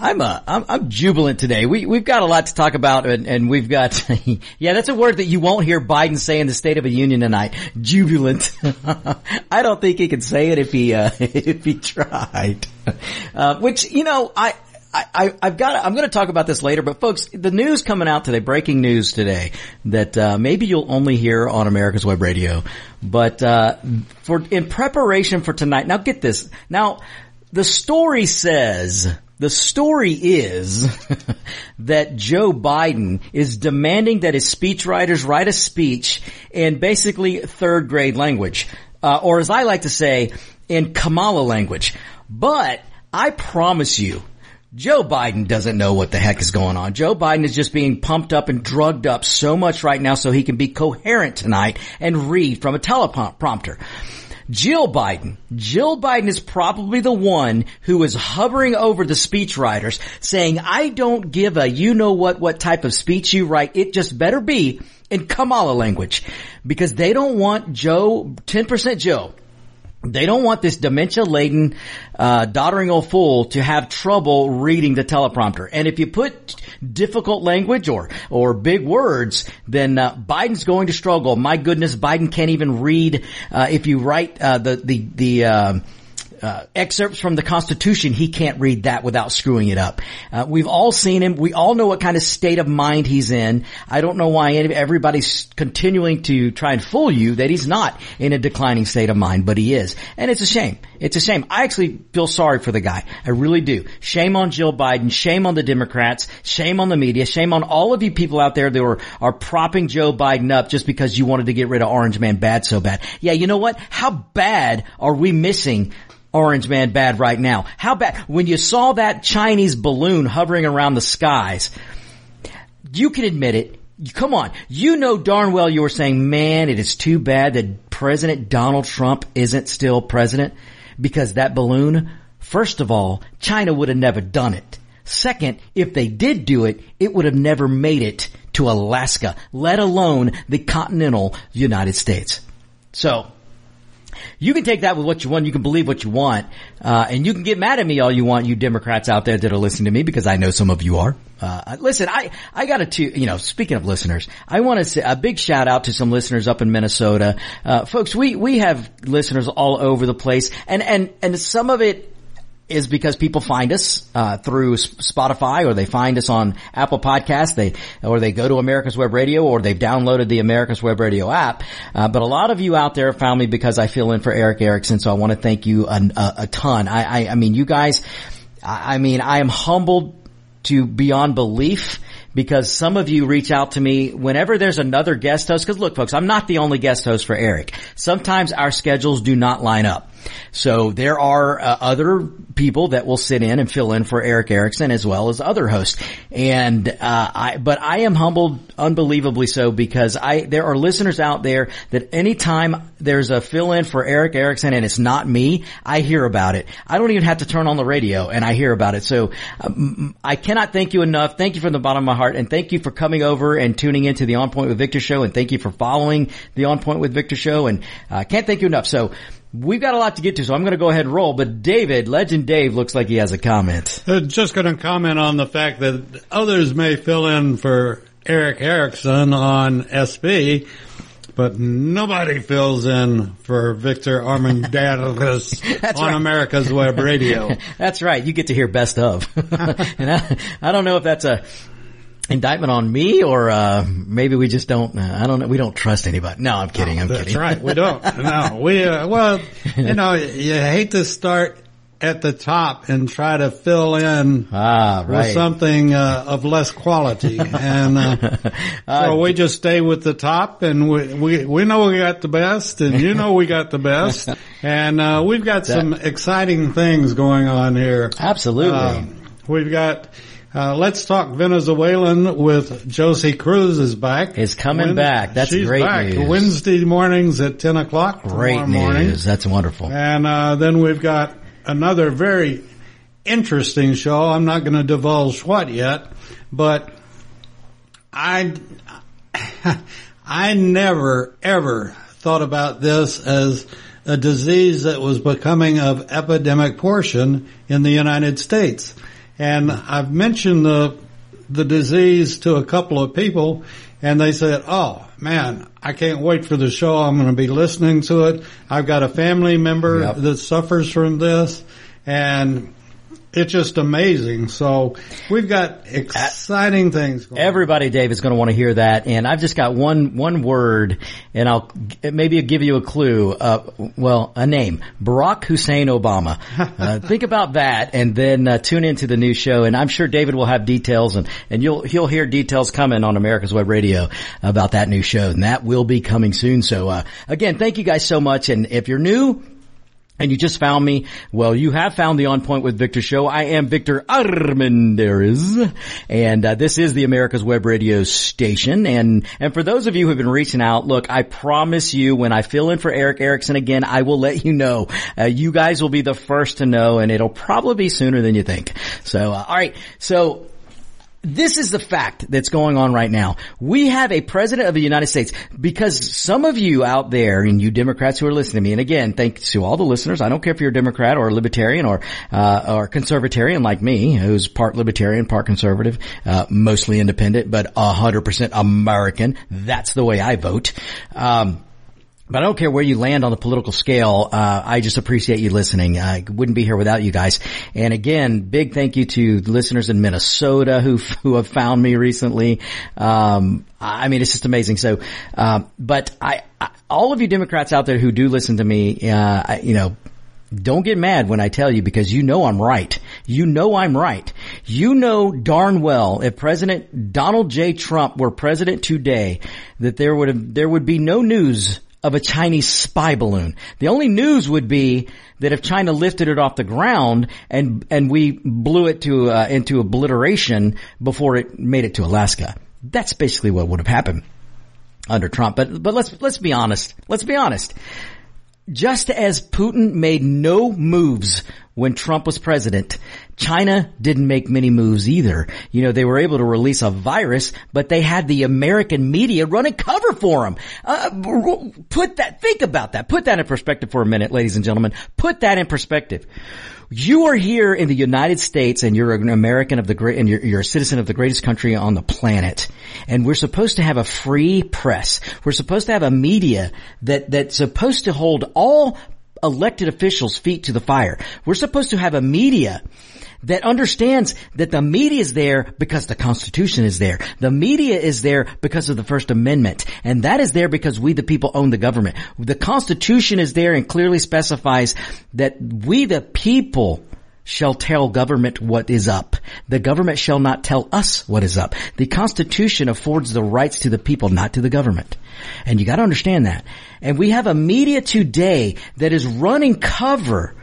I'm, uh, I'm, I'm jubilant today. We, we've got a lot to talk about and, and we've got, yeah, that's a word that you won't hear Biden say in the State of the Union tonight. Jubilant. I don't think he could say it if he, uh, if he tried. Uh, which, you know, I, I, have got. I'm going to talk about this later, but folks, the news coming out today, breaking news today, that uh, maybe you'll only hear on America's Web Radio, but uh, for in preparation for tonight. Now, get this. Now, the story says, the story is that Joe Biden is demanding that his speechwriters write a speech in basically third grade language, uh, or as I like to say, in Kamala language. But I promise you, Joe Biden doesn't know what the heck is going on. Joe Biden is just being pumped up and drugged up so much right now so he can be coherent tonight and read from a teleprompter. Jill Biden. Jill Biden is probably the one who is hovering over the speechwriters saying, I don't give a you know what, what type of speech you write. It just better be in Kamala language because they don't want Joe, 10% Joe they don't want this dementia-laden, uh, doddering old fool to have trouble reading the teleprompter. And if you put difficult language or or big words, then uh, Biden's going to struggle. My goodness, Biden can't even read. Uh, if you write uh, the the the um, uh, excerpts from the Constitution, he can't read that without screwing it up. Uh, we've all seen him. We all know what kind of state of mind he's in. I don't know why everybody's continuing to try and fool you that he's not in a declining state of mind, but he is. And it's a shame. It's a shame. I actually feel sorry for the guy. I really do. Shame on Jill Biden. Shame on the Democrats. Shame on the media. Shame on all of you people out there that are, are propping Joe Biden up just because you wanted to get rid of Orange Man bad so bad. Yeah, you know what? How bad are we missing Orange Man bad right now. How bad? When you saw that Chinese balloon hovering around the skies, you can admit it. Come on. You know darn well you were saying, man, it is too bad that President Donald Trump isn't still president because that balloon, first of all, China would have never done it. Second, if they did do it, it would have never made it to Alaska, let alone the continental United States. So, you can take that with what you want. You can believe what you want, uh, and you can get mad at me all you want, you Democrats out there that are listening to me, because I know some of you are. Uh, listen, I I got to you know. Speaking of listeners, I want to say a big shout out to some listeners up in Minnesota, uh, folks. We we have listeners all over the place, and and and some of it is because people find us uh, through Spotify or they find us on Apple Podcasts. They or they go to America's Web Radio or they've downloaded the America's Web Radio app. Uh, but a lot of you out there found me because I fill in for Erick Erickson, so I want to thank you a, a, a ton. I, I, I mean, you guys. I, I mean, I am humbled to beyond belief because some of you reach out to me whenever there's another guest host. Cause look folks, I'm not the only guest host for Erick. Sometimes our schedules do not line up. So there are uh, other people that will sit in and fill in for Erick Erickson as well as other hosts. And, uh, I, but I am humbled unbelievably so because I, there are listeners out there that anytime there's a fill in for Erick Erickson and it's not me, I hear about it. I don't even have to turn on the radio and I hear about it. So um, I cannot thank you enough. Thank you from the bottom of my heart and thank you for coming over and tuning into the On Point with Victor show and thank you for following the On Point with Victor show and I uh, can't thank you enough. So We've got a lot to get to, so I'm going to go ahead and roll. But David, Legend Dave, looks like he has a comment. Uh, just going to comment on the fact that others may fill in for Erick Erickson on SB, but nobody fills in for Victor Armendariz on right. America's Web Radio. that's right. You get to hear best of. and I, I don't know if that's a indictment on me or uh, maybe we just don't uh, I don't know we don't trust anybody. No, I'm kidding. I'm That's kidding. That's right. We don't. No. We uh, well, you know, you hate to start at the top and try to fill in ah, right. with something uh, of less quality, and uh, so we just stay with the top, and we, we we know we got the best, and you know we got the best, and uh, we've got some exciting things going on here. Absolutely, um, we've got Uh, let's talk Venezuelan with Josie Cruz is back. Is coming back. That's she's great back. news. Wednesday mornings at 10 o'clock Great news. morning. That's wonderful. And uh, then we've got another very interesting show. I'm not going to divulge what yet, but I I never ever thought about this as a disease that was becoming of epidemic portion in the United States. And I've mentioned the the disease to a couple of people and they said, "Oh, man, I can't wait for the show. I'm going to be listening to it. I've got a family member Yep. that suffers from this and it's just amazing. So we've got exciting things going on. Everybody, Dave, is going to want to hear that, and I've just got one one word, and I'll maybe give you a clue. Uh, well, a name: Barack Hussein Obama. Uh, think about that, and then uh, tune into the new show. And I'm sure David will have details, and and you'll he'll hear details coming on America's Web Radio about that new show, and that will be coming soon. So uh, again, thank you guys so much, and if you're new. And you just found me. Well, you have found the On Point with Victor show. I am Victor Armendariz. And uh, this is the America's Web Radio station. And, and for those of you who have been reaching out, look, I promise you when I fill in for Erick Erickson again, I will let you know. Uh, you guys will be the first to know and it'll probably be sooner than you think. So, uh, alright. So, this is the fact that's going on right now. We have a president of the United States because some of you out there and you Democrats who are listening to me, and again, thanks to all the listeners. I don't care if you're a Democrat or a libertarian or, uh, or conservatarian like me, who's part libertarian, part conservative, uh, mostly independent, but hundred percent American. That's the way I vote. Um, but I don't care where you land on the political scale. Uh, I just appreciate you listening. I wouldn't be here without you guys. And again, big thank you to listeners in Minnesota who who have found me recently. Um, I mean, it's just amazing. So, uh, but I, I, all of you Democrats out there who do listen to me, uh, I, you know, don't get mad when I tell you because you know I'm right. You know I'm right. You know darn well if President Donald J. Trump were president today that there would have, there would be no news of a Chinese spy balloon. The only news would be that if China lifted it off the ground and and we blew it to uh, into obliteration before it made it to Alaska. That's basically what would have happened under Trump. But but let's let's be honest. Let's be honest. Just as Putin made no moves when Trump was president, China didn't make many moves either. You know, they were able to release a virus, but they had the American media running cover for them. Uh, put that, think about that. Put that in perspective for a minute, ladies and gentlemen. Put that in perspective. You are here in the United States and you're an American of the great, and you're, you're a citizen of the greatest country on the planet. And we're supposed to have a free press. We're supposed to have a media that, that's supposed to hold all elected officials' feet to the fire. We're supposed to have a media that understands that the media is there because the Constitution is there. The media is there because of the First Amendment. And that is there because we the people own the government. The Constitution is there and clearly specifies that we the people shall tell government what is up. The government shall not tell us what is up. The Constitution affords the rights to the people, not to the government. And you gotta understand that. And we have a media today that is running cover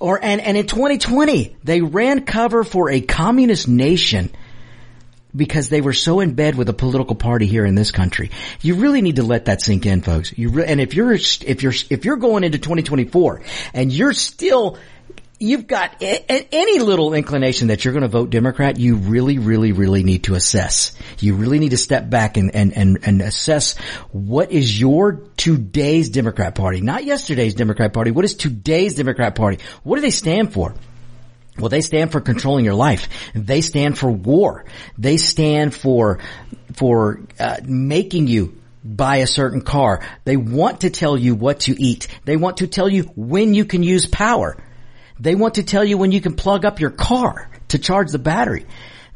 or, and, and in 2020, they ran cover for a communist nation because they were so in bed with a political party here in this country. You really need to let that sink in, folks. You re- and if you're if you're if you're going into 2024 and you're still you've got a- any little inclination that you're going to vote Democrat, you really, really, really need to assess. You really need to step back and, and, and, and assess what is your today's Democrat Party, not yesterday's Democrat Party. What is today's Democrat Party? What do they stand for? Well, they stand for controlling your life. They stand for war. They stand for, for, uh, making you buy a certain car. They want to tell you what to eat. They want to tell you when you can use power. They want to tell you when you can plug up your car to charge the battery.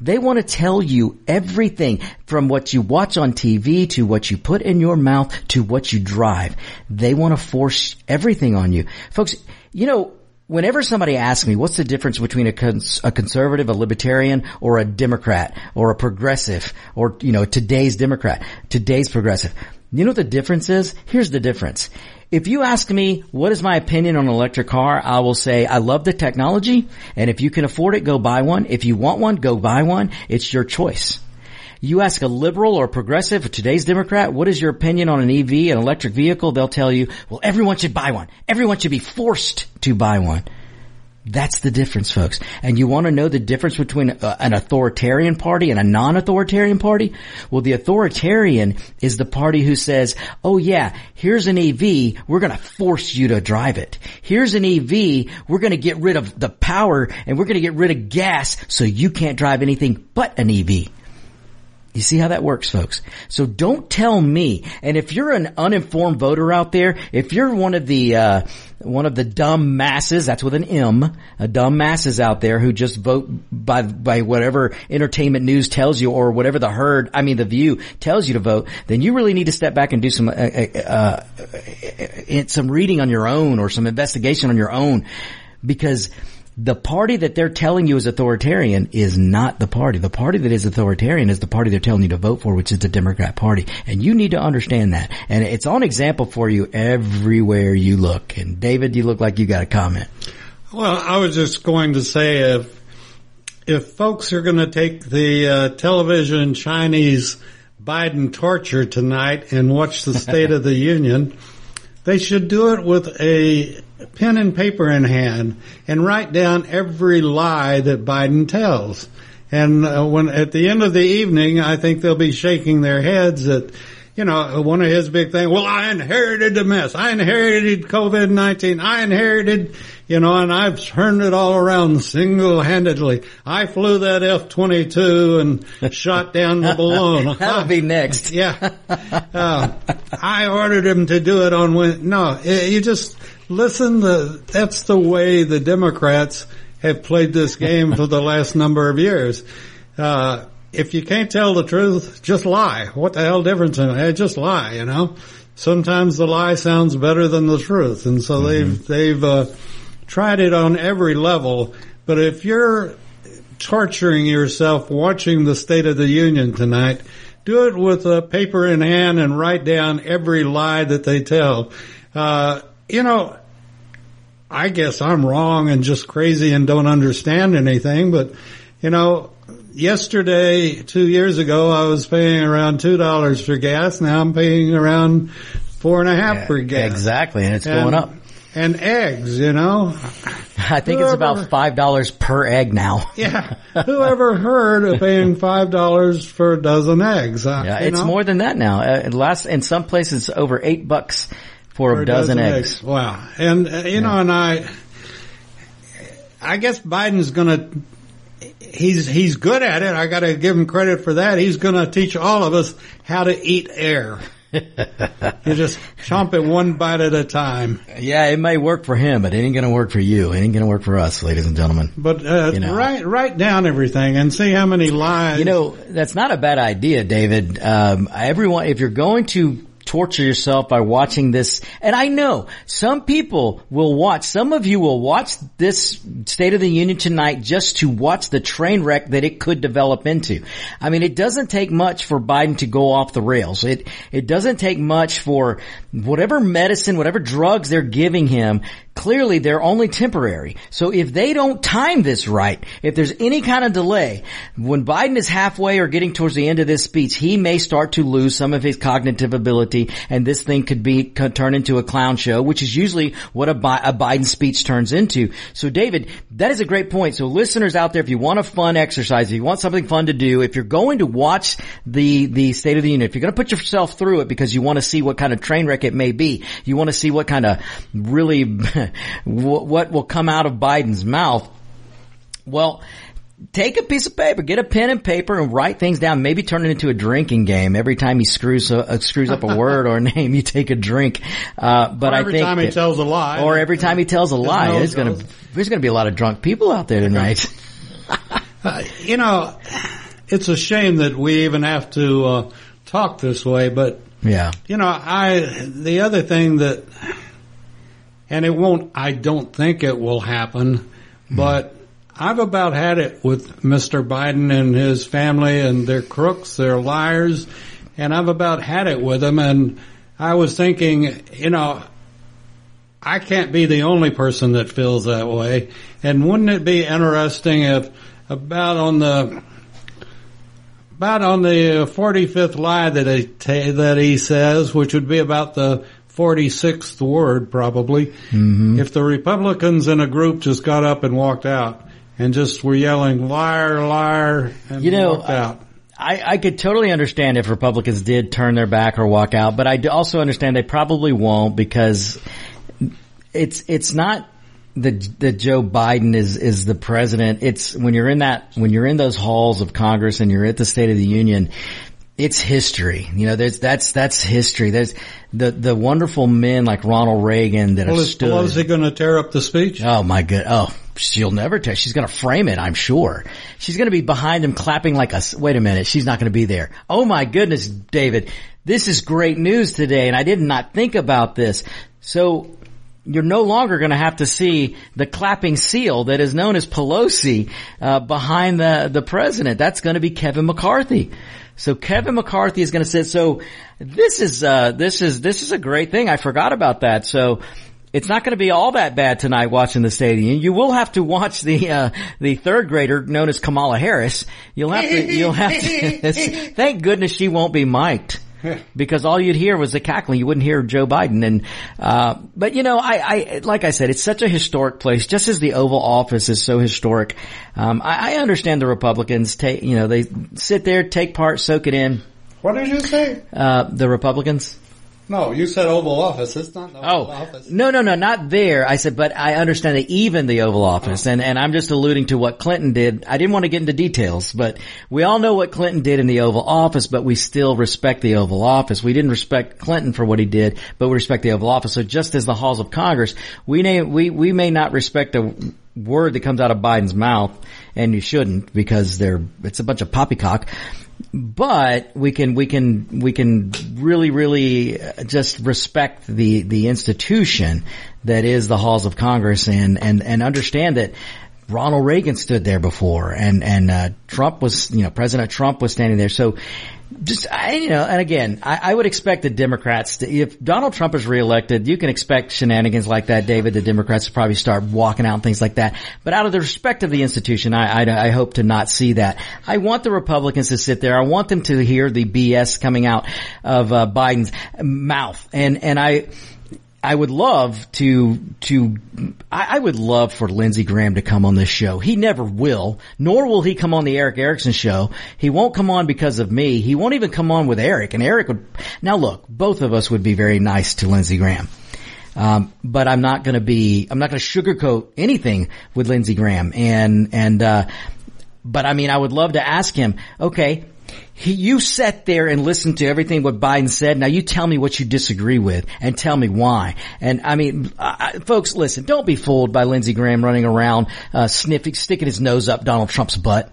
They want to tell you everything from what you watch on TV to what you put in your mouth to what you drive. They want to force everything on you. Folks, you know, whenever somebody asks me what's the difference between a, cons- a conservative, a libertarian, or a Democrat, or a progressive, or, you know, today's Democrat, today's progressive, you know what the difference is? Here's the difference if you ask me what is my opinion on an electric car, I will say I love the technology and if you can afford it, go buy one. If you want one, go buy one. It's your choice. You ask a liberal or progressive, or today's Democrat, what is your opinion on an EV, an electric vehicle? They'll tell you, well, everyone should buy one. Everyone should be forced to buy one. That's the difference, folks. And you want to know the difference between a, an authoritarian party and a non-authoritarian party? Well, the authoritarian is the party who says, oh yeah, here's an EV, we're going to force you to drive it. Here's an EV, we're going to get rid of the power and we're going to get rid of gas so you can't drive anything but an EV. You see how that works, folks? So don't tell me. And if you're an uninformed voter out there, if you're one of the uh, one of the dumb masses, that's with an M, a dumb masses out there who just vote by by whatever entertainment news tells you or whatever the herd, I mean the view tells you to vote, then you really need to step back and do some uh, uh, uh some reading on your own or some investigation on your own because the party that they're telling you is authoritarian is not the party. The party that is authoritarian is the party they're telling you to vote for, which is the Democrat Party. And you need to understand that. And it's on example for you everywhere you look. And David, you look like you got a comment. Well, I was just going to say if if folks are going to take the uh, television Chinese Biden torture tonight and watch the State of the Union, they should do it with a pen and paper in hand and write down every lie that Biden tells. And uh, when at the end of the evening, I think they'll be shaking their heads at, you know, one of his big things. Well, I inherited the mess. I inherited COVID-19. I inherited, you know, and I've turned it all around single-handedly. I flew that F-22 and shot down the balloon. That'll be next. yeah. Uh, I ordered him to do it on, when, no, you just, listen, the, that's the way the Democrats have played this game for the last number of years. Uh, if you can't tell the truth, just lie. What the hell difference in it? Just lie, you know? Sometimes the lie sounds better than the truth. And so mm-hmm. they've, they've, uh, tried it on every level. But if you're torturing yourself watching the State of the Union tonight, do it with a paper in hand and write down every lie that they tell. Uh, you know, I guess I'm wrong and just crazy and don't understand anything, but you know, yesterday, two years ago, I was paying around two dollars for gas. Now I'm paying around four and a half yeah, for gas. Exactly, and it's and, going up. And eggs, you know. I think whoever, it's about five dollars per egg now. yeah. Whoever heard of paying five dollars for a dozen eggs? Yeah, it's know? more than that now. Uh, last in some places over eight bucks for, for a dozen, dozen eggs. eggs. Wow. And, uh, you yeah. know, and I, I guess Biden's gonna, he's, he's good at it. I gotta give him credit for that. He's gonna teach all of us how to eat air. you just chomp it one bite at a time. Yeah, it may work for him, but it ain't gonna work for you. It ain't gonna work for us, ladies and gentlemen. But uh, you know. write write down everything and see how many lies. You know, that's not a bad idea, David. Um, everyone, if you're going to torture yourself by watching this. And I know some people will watch, some of you will watch this State of the Union tonight just to watch the train wreck that it could develop into. I mean, it doesn't take much for Biden to go off the rails. It, it doesn't take much for whatever medicine, whatever drugs they're giving him clearly they're only temporary. So if they don't time this right, if there's any kind of delay, when Biden is halfway or getting towards the end of this speech, he may start to lose some of his cognitive ability and this thing could be, could turn into a clown show, which is usually what a, Bi- a Biden speech turns into. So David, that is a great point. So listeners out there, if you want a fun exercise, if you want something fun to do, if you're going to watch the, the State of the Union, if you're going to put yourself through it because you want to see what kind of train wreck it may be, you want to see what kind of really what will come out of Biden's mouth. Well, take a piece of paper, get a pen and paper and write things down. Maybe turn it into a drinking game. Every time he screws uh, screws up a word or a name, you take a drink. Uh, but or I think every time he tells a lie, or every time he tells a lie, there's going to there's going to be a lot of drunk people out there tonight. uh, you know, it's a shame that we even have to uh, talk this way, but yeah, you know, I the other thing that and it won't, I don't think it will happen, but I've about had it with Mr. Biden and his family and they're crooks, they're liars, and I've about had it with them and I was thinking, you know, I can't be the only person that feels that way. And wouldn't it be interesting if about on the about on the 45th lie that he that he says, which would be about the 46th word probably, mm-hmm. if the Republicans in a group just got up and walked out and just were yelling liar, liar, and You know, walked out. I, I could totally understand if Republicans did turn their back or walk out, but I also understand they probably won't because it's it's not that that Joe Biden is is the president. It's when you're in that when you're in those halls of Congress and you're at the State of the Union. It's history, you know. There's that's that's history. There's the the wonderful men like Ronald Reagan that Well, have is stood. Pelosi going to tear up the speech? Oh my good. Oh, she'll never tell. She's going to frame it. I'm sure. She's going to be behind him clapping like a. wait a minute. She's not going to be there. Oh my goodness, David. This is great news today. And I did not think about this. So you're no longer going to have to see the clapping seal that is known as Pelosi, uh, behind the, the president. That's going to be Kevin McCarthy. So Kevin McCarthy is going to sit. So this is, uh, this is, this is a great thing. I forgot about that. So, it's not going to be all that bad tonight watching the stadium. You will have to watch the uh, the third grader known as Kamala Harris. You'll have to. You'll have to. thank goodness she won't be mic'd. Because all you'd hear was the cackling, you wouldn't hear Joe Biden. And, uh, but you know, I, I, like I said, it's such a historic place, just as the Oval Office is so historic. Um, I, I understand the Republicans take, you know, they sit there, take part, soak it in. What did you say? Uh, the Republicans. No, you said Oval Office. It's not the oh. Oval Oh, Office. no, no, no, not there. I said, but I understand that even the Oval Office, and, and I'm just alluding to what Clinton did. I didn't want to get into details, but we all know what Clinton did in the Oval Office, but we still respect the Oval Office. We didn't respect Clinton for what he did, but we respect the Oval Office. So just as the halls of Congress, we may, we, we may not respect a word that comes out of Biden's mouth, and you shouldn't because they're, it's a bunch of poppycock but we can we can we can really really uh, just respect the the institution that is the halls of Congress and and and understand that Ronald Reagan stood there before and and uh, Trump was you know President Trump was standing there. So just I, you know and again I, I would expect the Democrats to, if Donald Trump is reelected you can expect shenanigans like that David. The Democrats will probably start walking out and things like that. But out of the respect of the institution I, I, I hope to not see that. I want the Republicans to sit there. I want them to hear the BS coming out of uh, Biden's mouth. And and I I would love to, to, I, I would love for Lindsey Graham to come on this show. He never will, nor will he come on the Erick Erickson show. He won't come on because of me. He won't even come on with Erick and Erick would, now look, both of us would be very nice to Lindsey Graham. Um, but I'm not going to be, I'm not going to sugarcoat anything with Lindsey Graham. And, and, uh, but I mean, I would love to ask him, okay, he, you sat there and listened to everything what Biden said. Now you tell me what you disagree with and tell me why. And I mean, I, folks, listen, don't be fooled by Lindsey Graham running around, uh, sniffing, sticking his nose up Donald Trump's butt.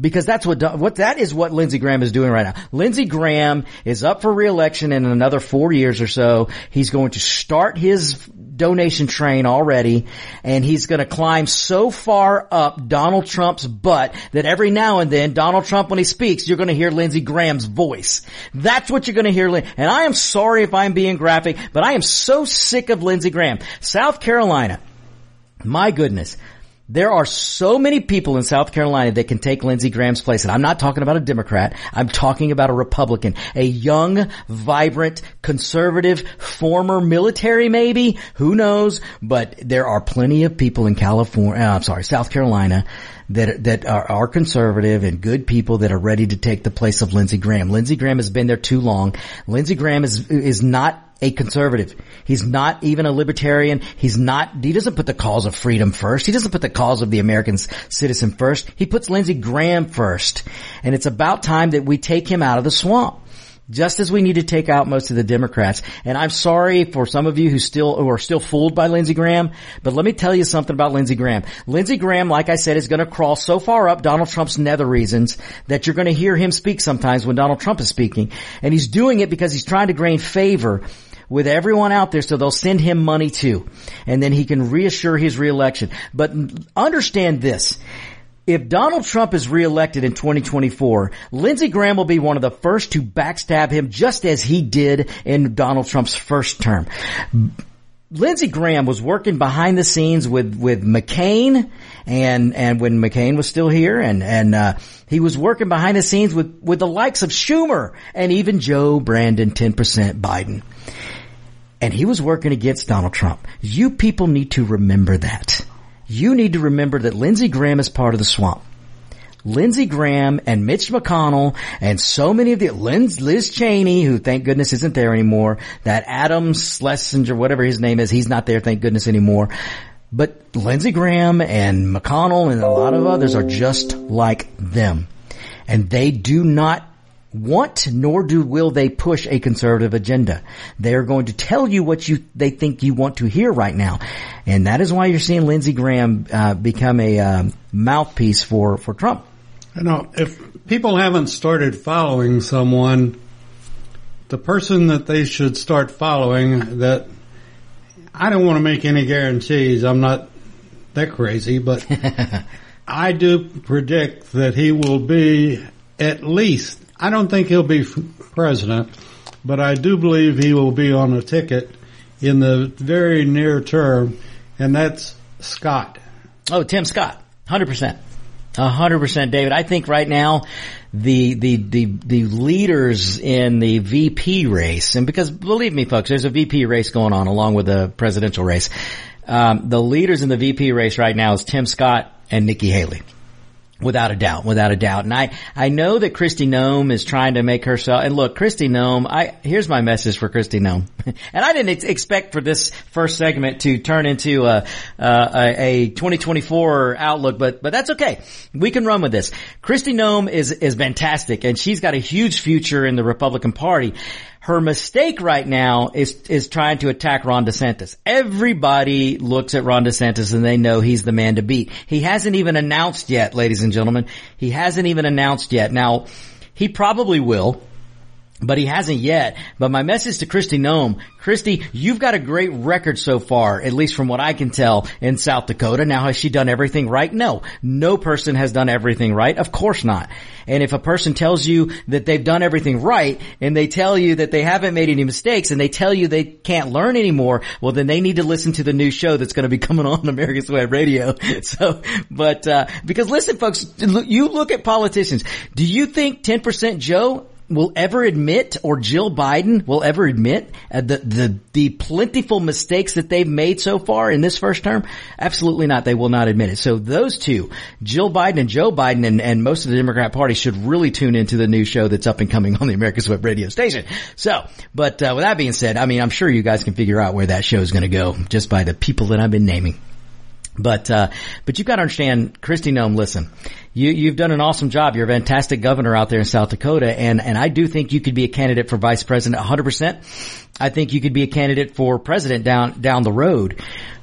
Because that's what, what, that is what Lindsey Graham is doing right now. Lindsey Graham is up for reelection in another four years or so. He's going to start his donation train already and he's going to climb so far up Donald Trump's butt that every now and then Donald Trump when he speaks you're going to hear Lindsey Graham's voice. That's what you're going to hear and I am sorry if I'm being graphic but I am so sick of Lindsey Graham. South Carolina. My goodness. There are so many people in South Carolina that can take Lindsey Graham's place. And I'm not talking about a Democrat. I'm talking about a Republican. A young, vibrant, conservative, former military maybe. Who knows? But there are plenty of people in California, uh, I'm sorry, South Carolina that that are, are conservative and good people that are ready to take the place of Lindsey Graham. Lindsey Graham has been there too long. Lindsey Graham is is not a conservative. He's not even a libertarian. He's not, he doesn't put the cause of freedom first. He doesn't put the cause of the American citizen first. He puts Lindsey Graham first. And it's about time that we take him out of the swamp. Just as we need to take out most of the Democrats. And I'm sorry for some of you who still, who are still fooled by Lindsey Graham, but let me tell you something about Lindsey Graham. Lindsey Graham, like I said, is going to crawl so far up Donald Trump's nether reasons that you're going to hear him speak sometimes when Donald Trump is speaking. And he's doing it because he's trying to gain favor with everyone out there so they'll send him money too. And then he can reassure his reelection. But understand this. If Donald Trump is reelected in 2024, Lindsey Graham will be one of the first to backstab him just as he did in Donald Trump's first term. Lindsey Graham was working behind the scenes with, with McCain and, and when McCain was still here and, and, uh, he was working behind the scenes with, with the likes of Schumer and even Joe Brandon 10% Biden. And he was working against Donald Trump. You people need to remember that. You need to remember that Lindsey Graham is part of the swamp. Lindsey Graham and Mitch McConnell and so many of the Liz, Liz Cheney, who thank goodness isn't there anymore. That Adam Schlesinger, whatever his name is, he's not there, thank goodness anymore. But Lindsey Graham and McConnell and a lot of others are just like them. And they do not want nor do will they push a conservative agenda. They're going to tell you what you they think you want to hear right now, and that is why you're seeing Lindsey Graham uh, become a uh, mouthpiece for for Trump. You know, if people haven't started following someone, the person that they should start following that I don't want to make any guarantees. I'm not that crazy, but I do predict that he will be at least, I don't think he'll be president, but I do believe he will be on a ticket in the very near term, and that's Scott. Oh, Tim Scott. 100%. A hundred percent, David. I think right now the, the, the, the leaders in the VP race, and because believe me folks, there's a VP race going on along with the presidential race. Um, the leaders in the VP race right now is Tim Scott and Nikki Haley. Without a doubt, without a doubt. And I, I know that Kristi Noem is trying to make herself, and look, Kristi Noem, I, here's my message for Kristi Noem. and I didn't ex- expect for this first segment to turn into a, a, a 2024 outlook, but, but that's okay. We can run with this. Kristi Noem is, is fantastic and she's got a huge future in the Republican party. Her mistake right now is, is trying to attack Ron DeSantis. Everybody looks at Ron DeSantis and they know he's the man to beat. He hasn't even announced yet, ladies and gentlemen. He hasn't even announced yet. Now, he probably will but he hasn't yet. But my message to Kristi Noem, Kristi, you've got a great record so far, at least from what I can tell in South Dakota. Now has she done everything right? No. No person has done everything right. Of course not. And if a person tells you that they've done everything right and they tell you that they haven't made any mistakes and they tell you they can't learn anymore, well then they need to listen to the new show that's going to be coming on America's Web Radio. So, but, uh, because listen folks, you look at politicians. Do you think 10% Joe will ever admit, or Jill Biden will ever admit uh, the, the, the plentiful mistakes that they've made so far in this first term? Absolutely not. They will not admit it. So those two, Jill Biden and Joe Biden and, and most of the Democrat party should really tune into the new show that's up and coming on the America's Web radio station. So, but uh, with that being said, I mean, I'm sure you guys can figure out where that show is going to go just by the people that I've been naming. But, uh, but you've got to understand, Kristi Noem, listen, you, you've done an awesome job. You're a fantastic governor out there in South Dakota. And, and I do think you could be a candidate for vice president 100%. I think you could be a candidate for president down, down the road.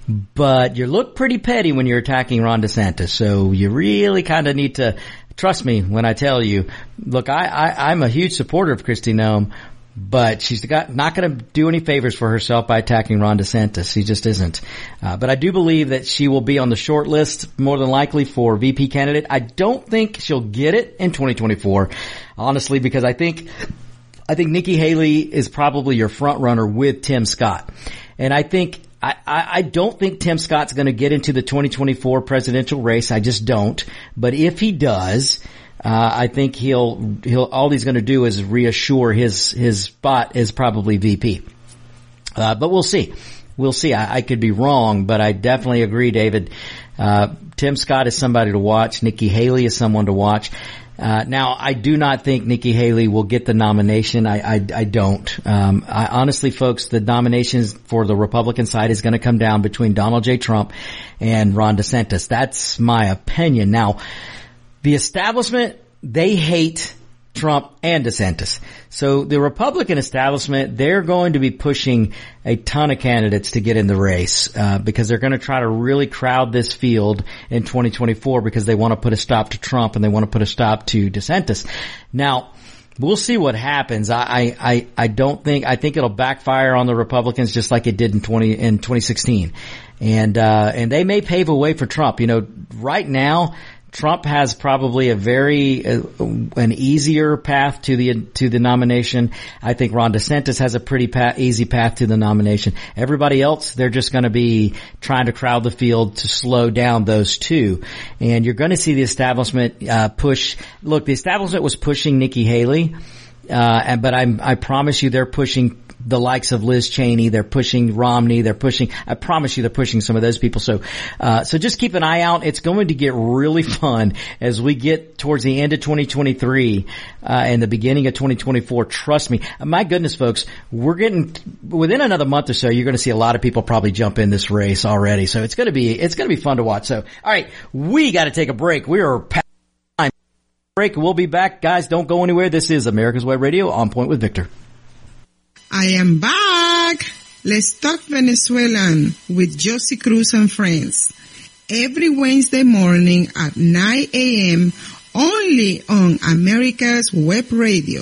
But you look pretty petty when you're attacking Ron DeSantis. So you really kind of need to trust me when I tell you, look, I, I, I'm a huge supporter of Kristi Noem, but she's got, not going to do any favors for herself by attacking Ron DeSantis. He just isn't. Uh, but I do believe that she will be on the short list more than likely for VP candidate. I don't think she'll get it in 2024, honestly, because I think I think Nikki Haley is probably your front runner with Tim Scott, and I think. I, I don't think Tim Scott's going to get into the 2024 presidential race. I just don't. But if he does, uh, I think he'll he'll all he's going to do is reassure his his spot is probably VP. Uh, but we'll see. We'll see. I, I, could be wrong, but I definitely agree, David. Uh, Tim Scott is somebody to watch. Nikki Haley is someone to watch. Uh, now, I do not think Nikki Haley will get the nomination. I, I, I don't. Um, I, honestly, folks, the nominations for the Republican side is going to come down between Donald J. Trump and Ron DeSantis. That's my opinion. Now, the establishment, they hate Trump and DeSantis. So the Republican establishment, they're going to be pushing a ton of candidates to get in the race uh, because they're going to try to really crowd this field in 2024 because they want to put a stop to Trump and they want to put a stop to DeSantis. Now, we'll see what happens. I, I, I don't think, I think it'll backfire on the Republicans just like it did in 20, in 2016. And, uh, and they may pave a way for Trump. You know, right now, Trump has probably a very uh, an easier path to the to the nomination. I think Ron DeSantis has a pretty pa- easy path to the nomination. Everybody else, they're just going to be trying to crowd the field to slow down those two, and you're going to see the establishment uh, push. Look, the establishment was pushing Nikki Haley. Uh, but I'm, I promise you they're pushing the likes of Liz Cheney. They're pushing Romney. They're pushing, I promise you they're pushing some of those people. So, uh, so just keep an eye out. It's going to get really fun as we get towards the end of 2023, uh, and the beginning of 2024. Trust me. My goodness, folks, we're getting, within another month or so, you're going to see a lot of people probably jump in this race already. So it's going to be, it's going to be fun to watch. So, alright, we got to take a break. We are time break. We'll be back. Guys, don't go anywhere. This is America's Web Radio on point with Victor. I am back. Let's talk Venezuelan with Josie Cruz and friends. Every Wednesday morning at 9 a.m. only on America's Web Radio.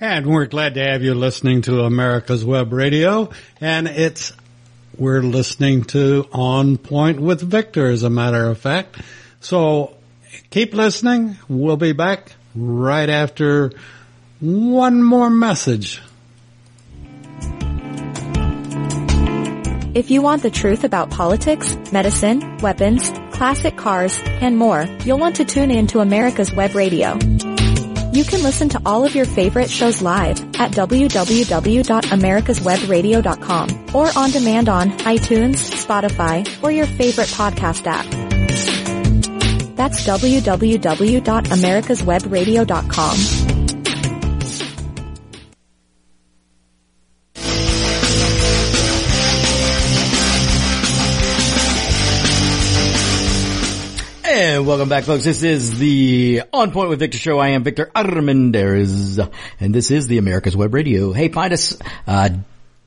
And we're glad to have you listening to America's Web Radio. And it's, we're listening to On Point with Victor, as a matter of fact. So keep listening. We'll be back right after one more message. If you want the truth about politics, medicine, weapons, classic cars, and more, you'll want to tune in to America's Web Radio. You can listen to all of your favorite shows live at www.americaswebradio.com or on demand on iTunes, Spotify, or your favorite podcast app. That's www.americaswebradio.com. And welcome back, folks. This is the On Point with Victor show. I am Victor Armendariz, and this is the America's Web Radio. Hey, find us, uh,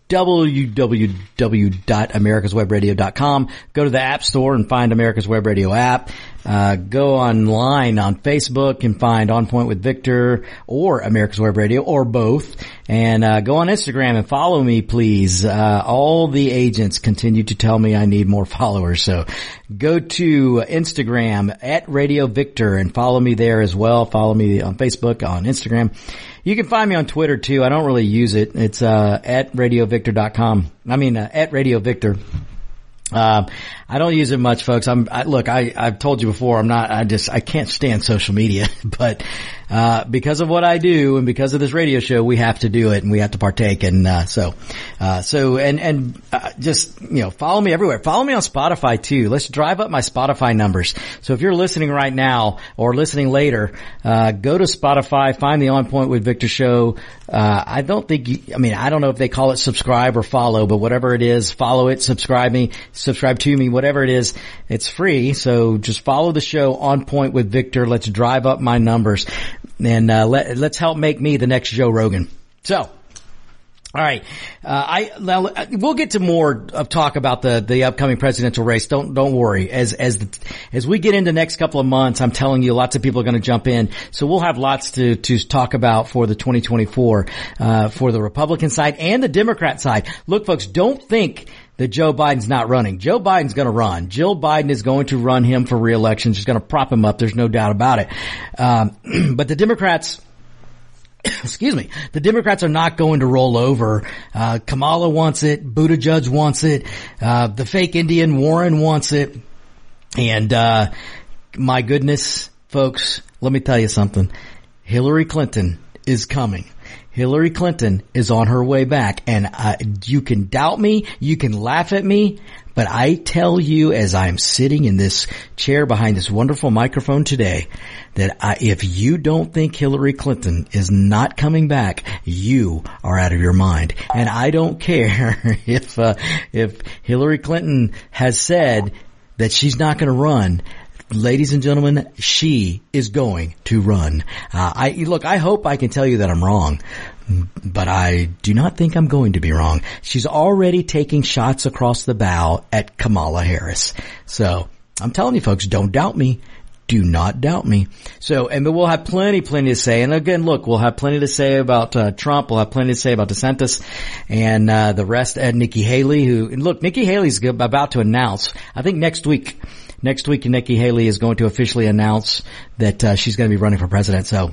www.americaswebradio.com. Go to the App Store and find America's Web Radio app. Uh, go online on Facebook and find On Point with Victor or America's Web Radio or both. And uh, go on Instagram and follow me, please. Uh, all the agents continue to tell me I need more followers, so go to Instagram at Radio Victor and follow me there as well. Follow me on Facebook, on Instagram. You can find me on Twitter too. I don't really use it. It's uh, at radiovictor.com. I mean, uh, at Radio Victor. Uh, I don't use it much, folks. I'm I, look. I I've told you before. I'm not. I just I can't stand social media, but uh, because of what I do and because of this radio show, we have to do it and we have to partake. And uh, so, uh, so and and uh, just you know, follow me everywhere. Follow me on Spotify too. Let's drive up my Spotify numbers. So if you're listening right now or listening later, uh, go to Spotify, find the On Point with Victor show. Uh, I don't think. You, I mean, I don't know if they call it subscribe or follow, but whatever it is, follow it, subscribe me, subscribe to me, whatever it is. It's free. So just follow the show On Point with Victor. Let's drive up my numbers and uh, let, let's help make me the next Joe Rogan. So. All right, uh, I now, we'll get to more of talk about the the upcoming presidential race. Don't don't worry. As as as we get into next couple of months, I'm telling you, lots of people are going to jump in. So we'll have lots to to talk about for the 2024 uh, for the Republican side and the Democrat side. Look, folks, don't think that Joe Biden's not running. Joe Biden's going to run. Jill Biden is going to run him for reelection. She's going to prop him up. There's no doubt about it. Um, but the Democrats. excuse me, the Democrats are not going to roll over. Uh, Kamala wants it. Buttigieg wants it. Uh, the fake Indian Warren wants it. And, uh, my goodness, folks, let me tell you something. Hillary Clinton is coming. Hillary Clinton is on her way back and uh, you can doubt me, you can laugh at me, but I tell you as I'm sitting in this chair behind this wonderful microphone today that I, if you don't think Hillary Clinton is not coming back, you are out of your mind. And I don't care if uh, if Hillary Clinton has said that she's not going to run, ladies and gentlemen, she is going to run. Uh, I look. I hope I can tell you that I'm wrong, but I do not think I'm going to be wrong. She's already taking shots across the bow at Kamala Harris. So I'm telling you, folks, don't doubt me. Do not doubt me. So, and we'll have plenty, plenty to say. And again, look, we'll have plenty to say about uh, Trump. We'll have plenty to say about DeSantis and uh, the rest. And Nikki Haley, who look, Nikki Haley's about to announce. I think next week, next week, Nikki Haley is going to officially announce that uh, she's going to be running for president. So.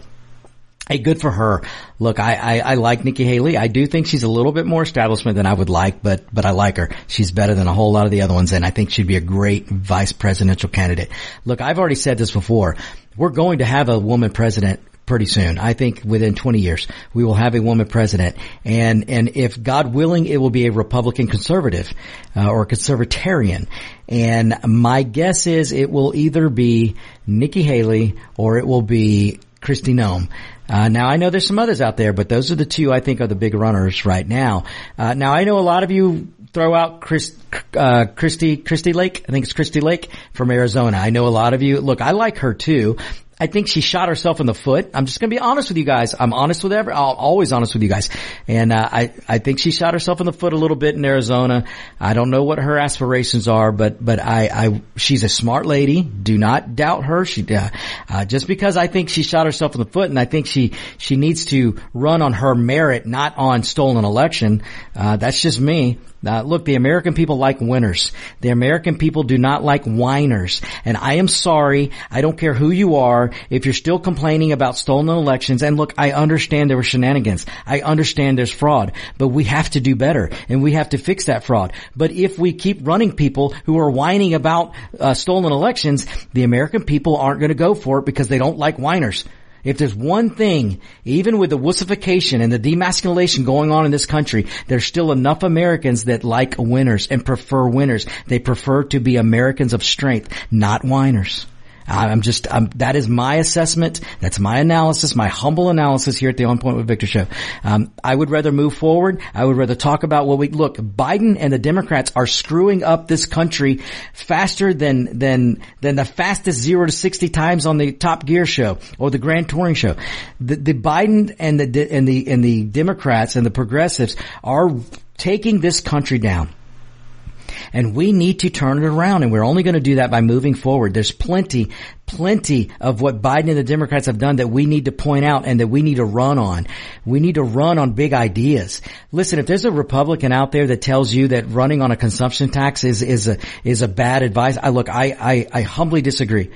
Hey, good for her. Look, I, I, I, like Nikki Haley. I do think she's a little bit more establishment than I would like, but, but I like her. She's better than a whole lot of the other ones, and I think she'd be a great vice presidential candidate. Look, I've already said this before. We're going to have a woman president pretty soon. I think within 20 years we will have a woman president, and and if God willing, it will be a Republican conservative uh, or conservatarian. And my guess is it will either be Nikki Haley or it will be Kristi Noem. Uh, now I know there's some others out there, but those are the two I think are the big runners right now. Uh, now I know a lot of you throw out Chris, uh, Christy, Christy Lake. I think it's Christy Lake from Arizona. I know a lot of you. Look, I like her too. I think she shot herself in the foot. I'm just going to be honest with you guys. I'm honest with every, I'm always honest with you guys. And, uh, I, I think she shot herself in the foot a little bit in Arizona. I don't know what her aspirations are, but, but I, I, she's a smart lady. Do not doubt her. She, uh, uh, just because I think she shot herself in the foot and I think she, she needs to run on her merit, not on stolen election. Uh, that's just me. Uh, look, the American people like winners. The American people do not like whiners. And I am sorry. I don't care who you are. If you're still complaining about stolen elections, and look, I understand there were shenanigans. I understand there's fraud, but we have to do better and we have to fix that fraud. But if we keep running people who are whining about uh, stolen elections, the American people aren't going to go for it because they don't like whiners. If there's one thing, even with the wussification and the demasculation going on in this country, there's still enough Americans that like winners and prefer winners. They prefer to be Americans of strength, not whiners. I'm just, I'm, that is my assessment. That's my analysis, my humble analysis here at the On Point with Victor show. Um, I would rather move forward. I would rather talk about what we, look, Biden and the Democrats are screwing up this country faster than, than, than the fastest zero to 60 times on the Top Gear show or the Grand Touring show. The, the Biden and the, and the, and the Democrats and the progressives are taking this country down. And we need to turn it around and we're only going to do that by moving forward. There's plenty, plenty of what Biden and the Democrats have done that we need to point out and that we need to run on. We need to run on big ideas. Listen, if there's a Republican out there that tells you that running on a consumption tax is, is a, is a bad advice, I look, I, I, I humbly disagree.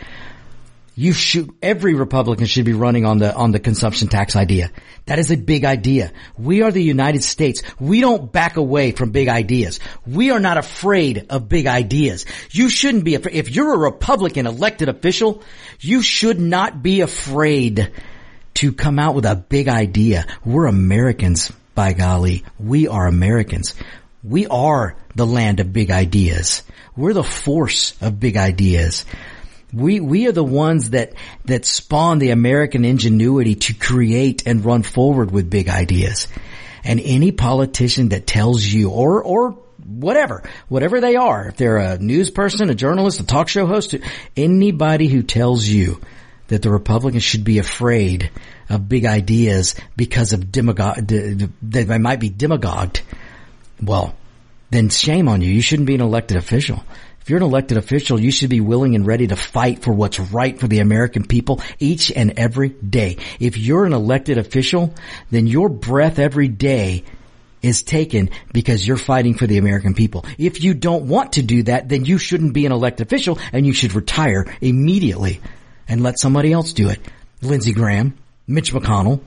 You should, every Republican should be running on the, on the consumption tax idea. That is a big idea. We are the United States. We don't back away from big ideas. We are not afraid of big ideas. You shouldn't be afraid. If you're a Republican elected official, you should not be afraid to come out with a big idea. We're Americans, by golly. We are Americans. We are the land of big ideas. We're the force of big ideas. We, we are the ones that, that spawn the American ingenuity to create and run forward with big ideas. And any politician that tells you, or, or whatever, whatever they are, if they're a news person, a journalist, a talk show host, anybody who tells you that the Republicans should be afraid of big ideas because of demagogue, that they might be demagogued, well, then shame on you. You shouldn't be an elected official. If you're an elected official, you should be willing and ready to fight for what's right for the American people each and every day. If you're an elected official, then your breath every day is taken because you're fighting for the American people. If you don't want to do that, then you shouldn't be an elected official and you should retire immediately and let somebody else do it. Lindsey Graham, Mitch McConnell.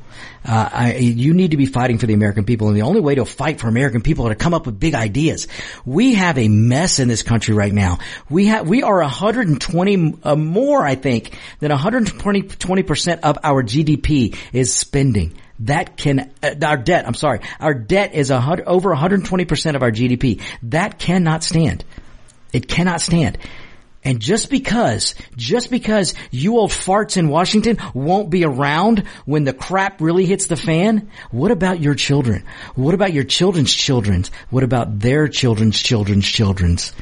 Uh, I, you need to be fighting for the American people, and the only way to fight for American people is to come up with big ideas. We have a mess in this country right now. We have we are 120 uh, more, I think, than 120 percent of our GDP is spending. That can uh, our debt. I'm sorry, our debt is a hundred, over 120 percent of our GDP. That cannot stand. It cannot stand. And just because, just because you old farts in Washington won't be around when the crap really hits the fan, what about your children? What about your children's children? What about their children's children's children's?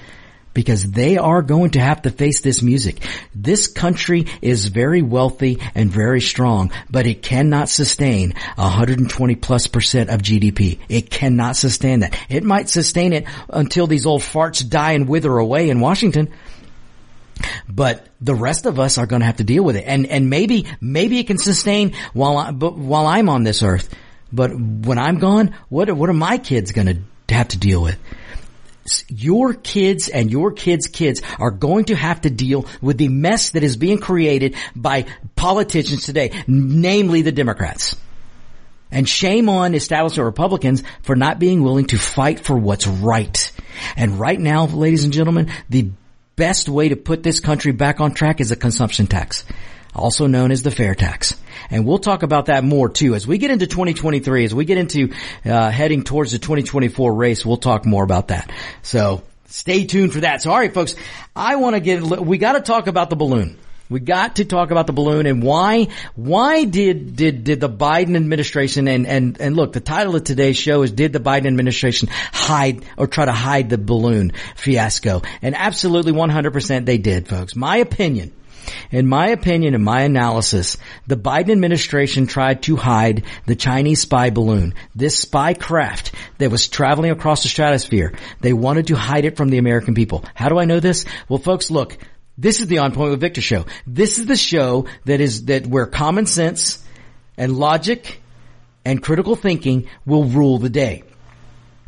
because they are going to have to face this music. This country is very wealthy and very strong, but it cannot sustain 120 plus percent of GDP. It cannot sustain that. It might sustain it until these old farts die and wither away in Washington. But the rest of us are going to have to deal with it. And, and maybe, maybe it can sustain while I, but while I'm on this earth. But when I'm gone, what, what are my kids going to have to deal with? your kids and your kids' kids are going to have to deal with the mess that is being created by politicians today, namely the Democrats. And shame on establishment Republicans for not being willing to fight for what's right. And right now, ladies and gentlemen, the best way to put this country back on track is a consumption tax also known as the fair tax. And we'll talk about that more too. As we get into 2023, as we get into uh, heading towards the 2024 race, we'll talk more about that. So stay tuned for that. So all right, folks, I want to get, we got to talk about the balloon. We got to talk about the balloon and why, why did, did, did the Biden administration and, and, and look, the title of today's show is did the Biden administration hide or try to hide the balloon fiasco? And absolutely 100% they did, folks. My opinion in my opinion and my analysis, the Biden administration tried to hide the Chinese spy balloon, this spy craft that was traveling across the stratosphere. They wanted to hide it from the American people. How do I know this? Well, folks, look, this is the On Point with Victor show. This is the show that is, that where common sense and logic and critical thinking will rule the day.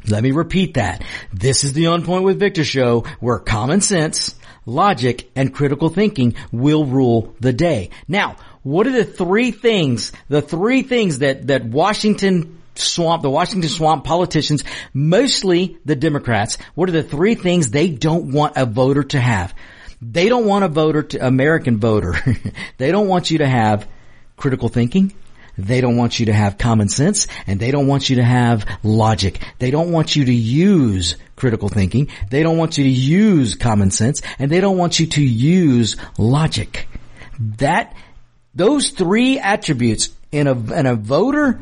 Let me repeat that. This is the On Point with Victor show where common sense logic, and critical thinking will rule the day. Now, what are the three things, the three things that, that Washington swamp, the Washington swamp politicians, mostly the Democrats, what are the three things they don't want a voter to have? They don't want a voter to, American voter. they don't want you to have critical thinking. They don't want you to have common sense and they don't want you to have logic. They don't want you to use critical thinking. They don't want you to use common sense and they don't want you to use logic. That, those three attributes in a, in a voter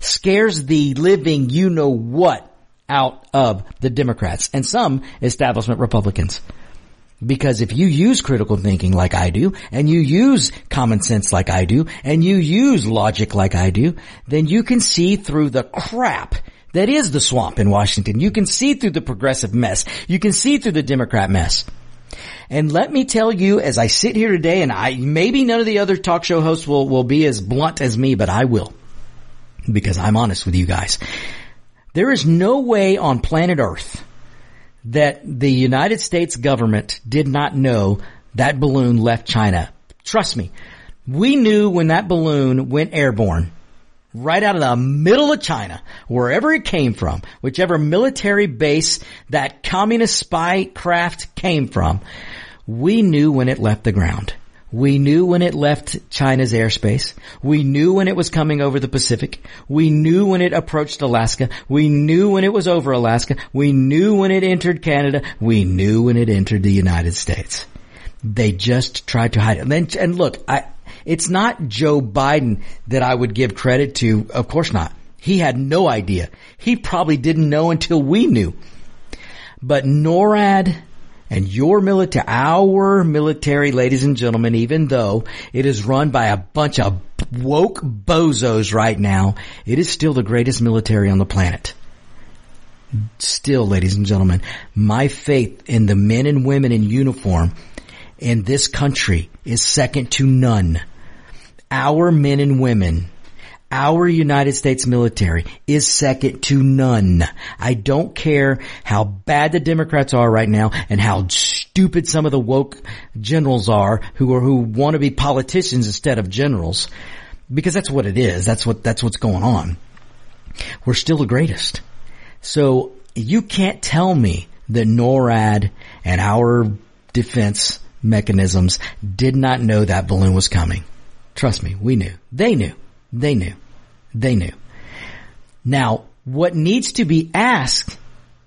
scares the living you know what out of the Democrats and some establishment Republicans. Because if you use critical thinking like I do, and you use common sense like I do, and you use logic like I do, then you can see through the crap that is the swamp in Washington. You can see through the progressive mess. You can see through the Democrat mess. And let me tell you, as I sit here today, and I, maybe none of the other talk show hosts will, will be as blunt as me, but I will. Because I'm honest with you guys. There is no way on planet earth that the United States government did not know that balloon left China. Trust me. We knew when that balloon went airborne right out of the middle of China, wherever it came from, whichever military base that communist spy craft came from, we knew when it left the ground. We knew when it left China's airspace. We knew when it was coming over the Pacific. We knew when it approached Alaska. We knew when it was over Alaska. We knew when it entered Canada. We knew when it entered the United States. They just tried to hide it. And, and look, I, it's not Joe Biden that I would give credit to. Of course not. He had no idea. He probably didn't know until we knew. But NORAD and your military, our military, ladies and gentlemen, even though it is run by a bunch of woke bozos right now, it is still the greatest military on the planet. Still, ladies and gentlemen, my faith in the men and women in uniform in this country is second to none our men and women, our United States military is second to none. I don't care how bad the Democrats are right now and how stupid some of the woke generals are who are, who want to be politicians instead of generals. Because that's what it is. That's what, that's what's going on. We're still the greatest. So you can't tell me that NORAD and our defense mechanisms did not know that balloon was coming. Trust me, we knew. They knew. They knew. They knew. Now, what needs to be asked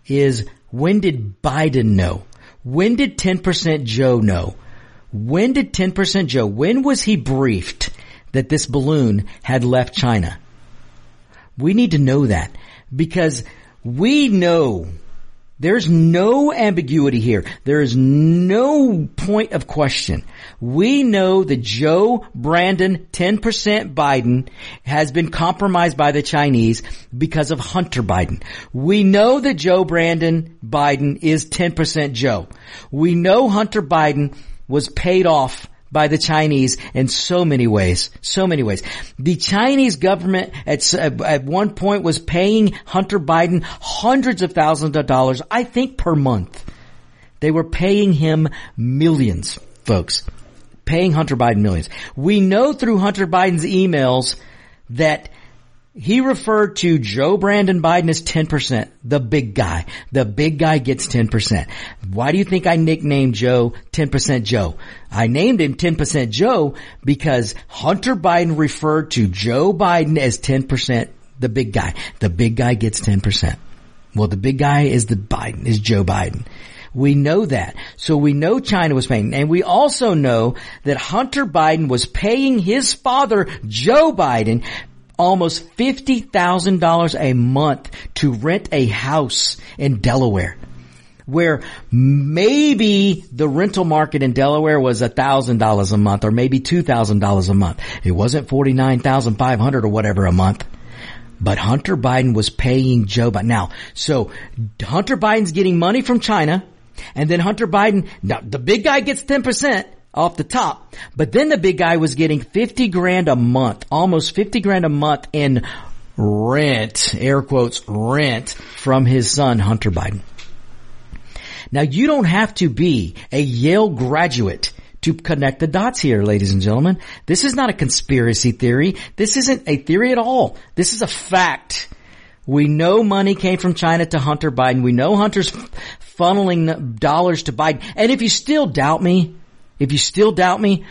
is when did Biden know? When did 10% Joe know? When did 10% Joe, when was he briefed that this balloon had left China? We need to know that because we know There's no ambiguity here. There is no point of question. We know that Joe Brandon, 10% Biden, has been compromised by the Chinese because of Hunter Biden. We know that Joe Brandon Biden is 10% Joe. We know Hunter Biden was paid off by the Chinese in so many ways, so many ways. The Chinese government at, at one point was paying Hunter Biden hundreds of thousands of dollars, I think per month. They were paying him millions, folks. Paying Hunter Biden millions. We know through Hunter Biden's emails that he referred to Joe Brandon Biden as 10%, the big guy. The big guy gets 10%. Why do you think I nicknamed Joe 10% Joe? I named him 10% Joe because Hunter Biden referred to Joe Biden as 10%, the big guy. The big guy gets 10%. Well, the big guy is the Biden, is Joe Biden. We know that. So we know China was paying. And we also know that Hunter Biden was paying his father, Joe Biden, almost $50,000 a month to rent a house in Delaware where maybe the rental market in Delaware was $1,000 a month or maybe $2,000 a month. It wasn't 49,500 or whatever a month. But Hunter Biden was paying Joe Biden. Now, so Hunter Biden's getting money from China and then Hunter Biden, now the big guy gets 10% off the top. But then the big guy was getting 50 grand a month, almost 50 grand a month in rent, air quotes, rent from his son, Hunter Biden. Now you don't have to be a Yale graduate to connect the dots here, ladies and gentlemen. This is not a conspiracy theory. This isn't a theory at all. This is a fact. We know money came from China to Hunter Biden. We know Hunter's funneling dollars to Biden. And if you still doubt me, if you still doubt me,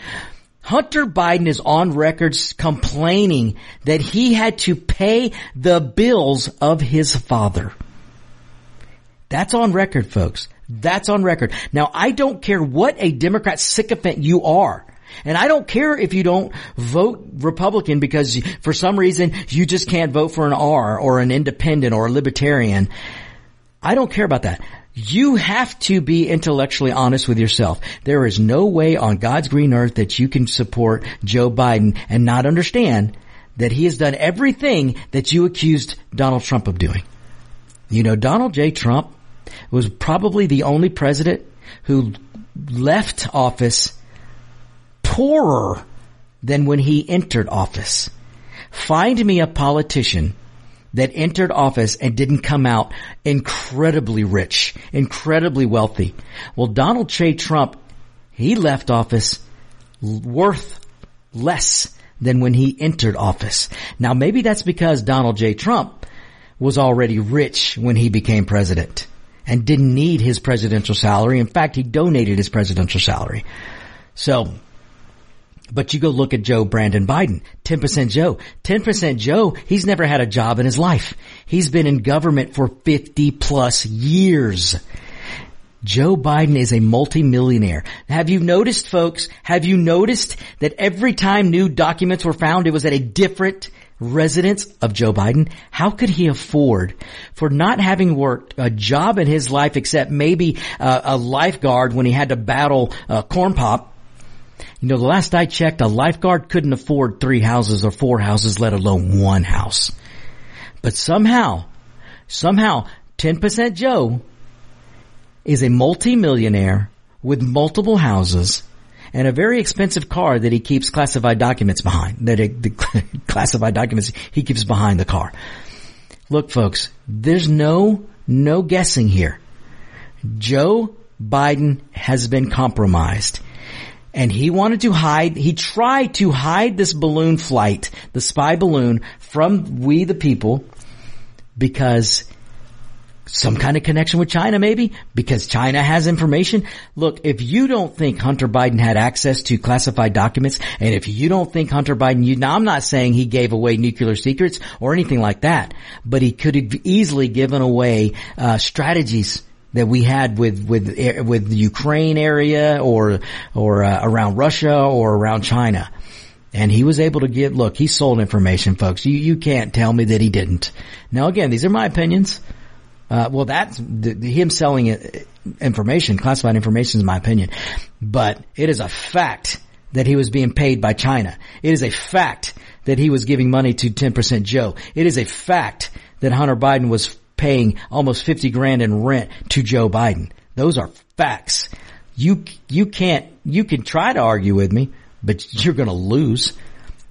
Hunter Biden is on record complaining that he had to pay the bills of his father. That's on record, folks. That's on record. Now, I don't care what a Democrat sycophant you are. And I don't care if you don't vote Republican because for some reason you just can't vote for an R or an independent or a libertarian. I don't care about that. You have to be intellectually honest with yourself. There is no way on God's green earth that you can support Joe Biden and not understand that he has done everything that you accused Donald Trump of doing. You know, Donald J. Trump was probably the only president who left office poorer than when he entered office. Find me a politician that entered office and didn't come out incredibly rich, incredibly wealthy. Well, Donald J. Trump, he left office worth less than when he entered office. Now maybe that's because Donald J. Trump was already rich when he became president and didn't need his presidential salary. In fact, he donated his presidential salary. So but you go look at Joe Brandon Biden, 10% Joe. 10% Joe, he's never had a job in his life. He's been in government for 50 plus years. Joe Biden is a multimillionaire. Have you noticed folks, have you noticed that every time new documents were found, it was at a different residence of Joe Biden? How could he afford for not having worked a job in his life except maybe uh, a lifeguard when he had to battle uh, Corn Pop? You know, the last I checked, a lifeguard couldn't afford three houses or four houses, let alone one house. But somehow, somehow, 10% Joe is a multimillionaire with multiple houses and a very expensive car that he keeps classified documents behind, that it, the classified documents he keeps behind the car. Look folks, there's no, no guessing here. Joe Biden has been compromised and he wanted to hide, he tried to hide this balloon flight, the spy balloon from we the people because some kind of connection with China maybe because China has information. Look, if you don't think Hunter Biden had access to classified documents and if you don't think Hunter Biden, you, now I'm not saying he gave away nuclear secrets or anything like that, but he could have easily given away uh, strategies that we had with with with the Ukraine area or or uh, around Russia or around China. And he was able to get, look, he sold information, folks. You, you can't tell me that he didn't. Now again, these are my opinions. Uh, well, that's the, the, him selling it, information, classified information, is my opinion. But it is a fact that he was being paid by China. It is a fact that he was giving money to 10% Joe. It is a fact that Hunter Biden was paying almost 50 grand in rent to Joe Biden. Those are facts. You, you can't, you can try to argue with me, but you're going to lose.